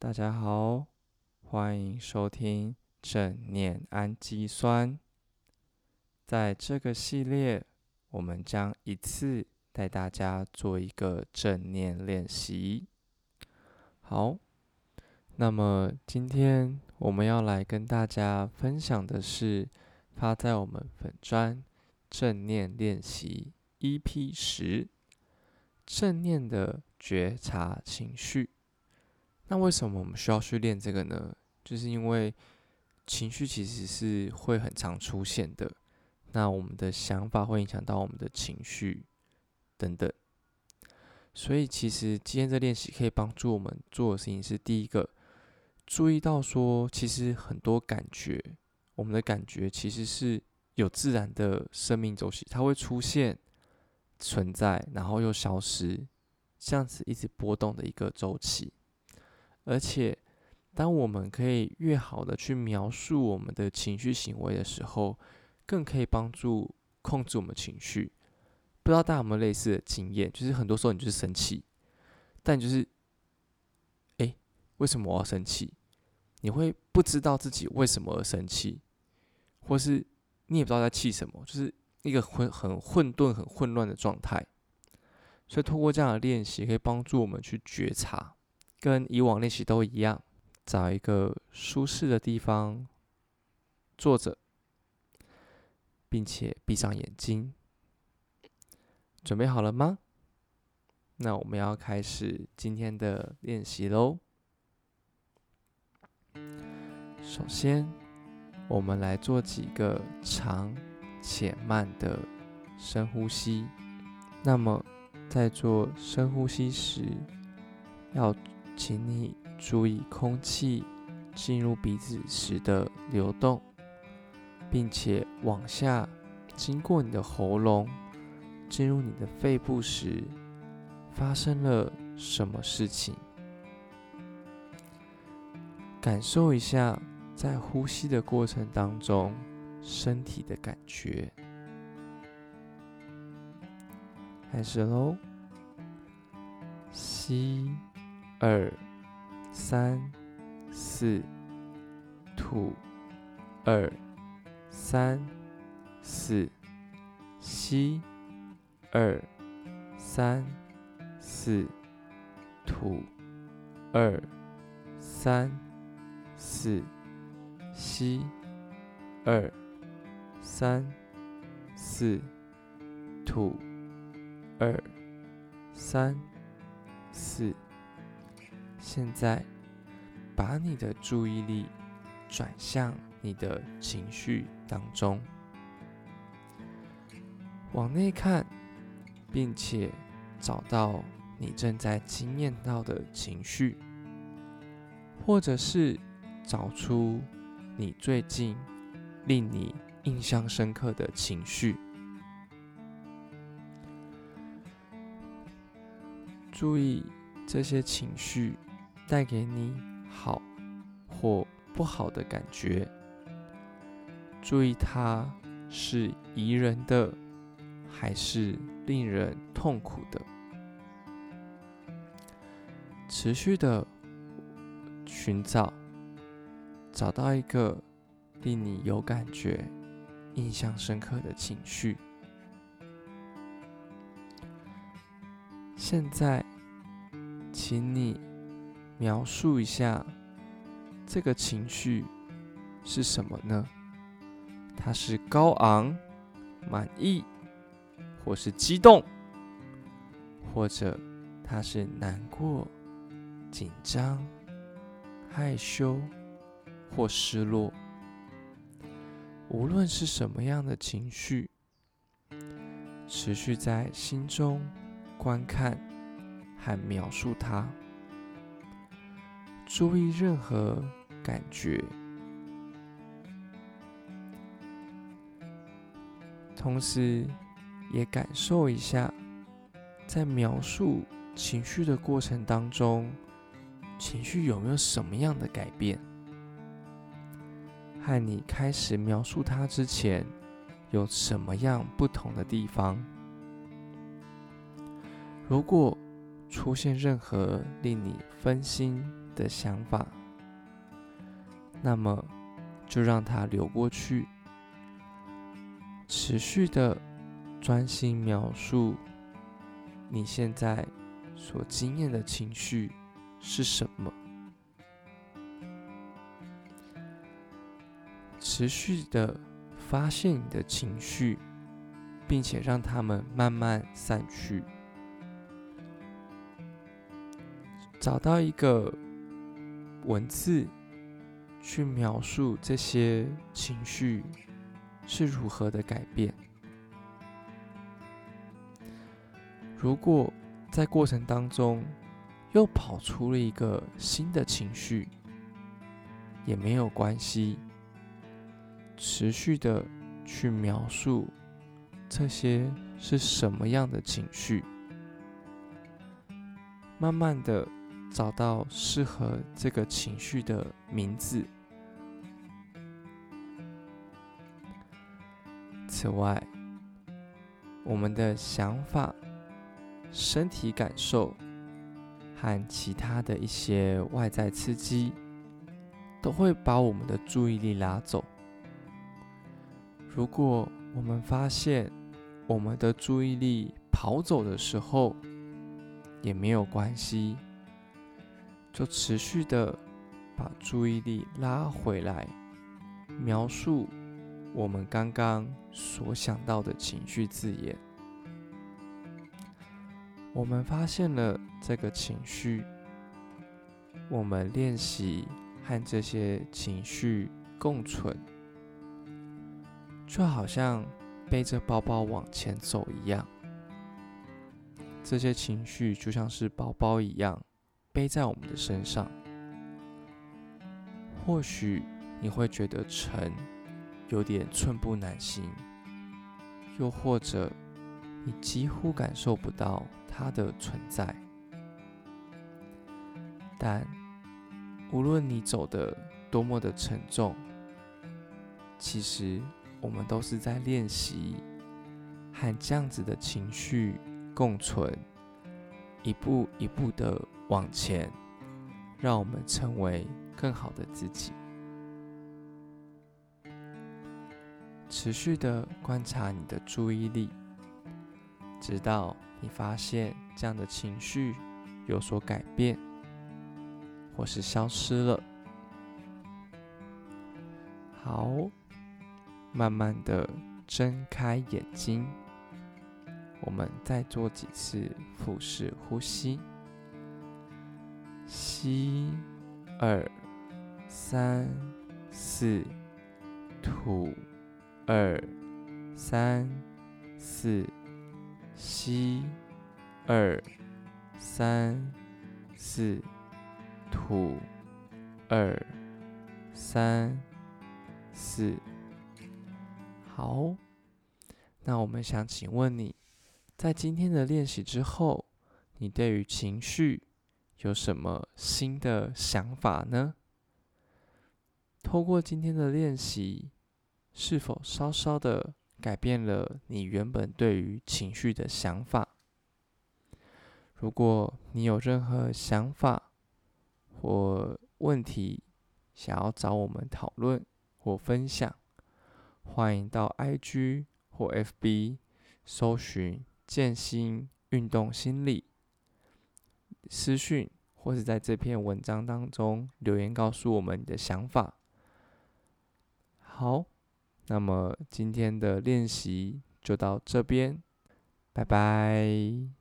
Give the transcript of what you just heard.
大家好，欢迎收听正念氨基酸。在这个系列，我们将一次带大家做一个正念练习。好，那么今天我们要来跟大家分享的是发在我们粉砖正念练习 EP 十正念的觉察情绪。那为什么我们需要去练这个呢？就是因为情绪其实是会很常出现的。那我们的想法会影响到我们的情绪等等。所以其实今天这练习可以帮助我们做的事情是：第一个，注意到说，其实很多感觉，我们的感觉其实是有自然的生命周期，它会出现、存在，然后又消失，这样子一直波动的一个周期。而且，当我们可以越好的去描述我们的情绪行为的时候，更可以帮助控制我们情绪。不知道大家有没有类似的经验？就是很多时候你就是生气，但就是，哎，为什么我要生气？你会不知道自己为什么而生气，或是你也不知道在气什么，就是一个混很混沌、很混乱的状态。所以，通过这样的练习，可以帮助我们去觉察。跟以往练习都一样，找一个舒适的地方坐着，并且闭上眼睛。准备好了吗？那我们要开始今天的练习喽。首先，我们来做几个长且慢的深呼吸。那么，在做深呼吸时，要。请你注意空气进入鼻子时的流动，并且往下经过你的喉咙进入你的肺部时发生了什么事情？感受一下在呼吸的过程当中身体的感觉。开始喽，吸。二、三、四，吐。二、三、四，吸。二、三、四，吐。二、三、四，吸。二、三、四，吐。二、三、四。现在，把你的注意力转向你的情绪当中，往内看，并且找到你正在经验到的情绪，或者是找出你最近令你印象深刻的情绪。注意这些情绪。带给你好或不好的感觉，注意它是宜人的还是令人痛苦的。持续的寻找，找到一个令你有感觉、印象深刻的情绪。现在，请你。描述一下这个情绪是什么呢？它是高昂、满意，或是激动，或者它是难过、紧张、害羞或失落。无论是什么样的情绪，持续在心中观看和描述它。注意任何感觉，同时也感受一下，在描述情绪的过程当中，情绪有没有什么样的改变？和你开始描述它之前，有什么样不同的地方？如果出现任何令你分心，的想法，那么就让它流过去，持续的专心描述你现在所经验的情绪是什么，持续的发现你的情绪，并且让它们慢慢散去。找到一个文字去描述这些情绪是如何的改变。如果在过程当中又跑出了一个新的情绪，也没有关系，持续的去描述这些是什么样的情绪，慢慢的。找到适合这个情绪的名字。此外，我们的想法、身体感受和其他的一些外在刺激，都会把我们的注意力拉走。如果我们发现我们的注意力跑走的时候，也没有关系。就持续的把注意力拉回来，描述我们刚刚所想到的情绪字眼。我们发现了这个情绪，我们练习和这些情绪共存，就好像背着包包往前走一样。这些情绪就像是包包一样。背在我们的身上，或许你会觉得沉，有点寸步难行；又或者你几乎感受不到它的存在。但无论你走的多么的沉重，其实我们都是在练习和这样子的情绪共存，一步一步的。往前，让我们成为更好的自己。持续的观察你的注意力，直到你发现这样的情绪有所改变，或是消失了。好，慢慢的睁开眼睛，我们再做几次腹式呼吸。吸二三四，吐二三四，吸二三四，吐二三四。好，那我们想请问你，在今天的练习之后，你对于情绪？有什么新的想法呢？透过今天的练习，是否稍稍的改变了你原本对于情绪的想法？如果你有任何想法或问题想要找我们讨论或分享，欢迎到 IG 或 FB 搜寻“建心运动心理”。私讯，或是在这篇文章当中留言，告诉我们你的想法。好，那么今天的练习就到这边，拜拜。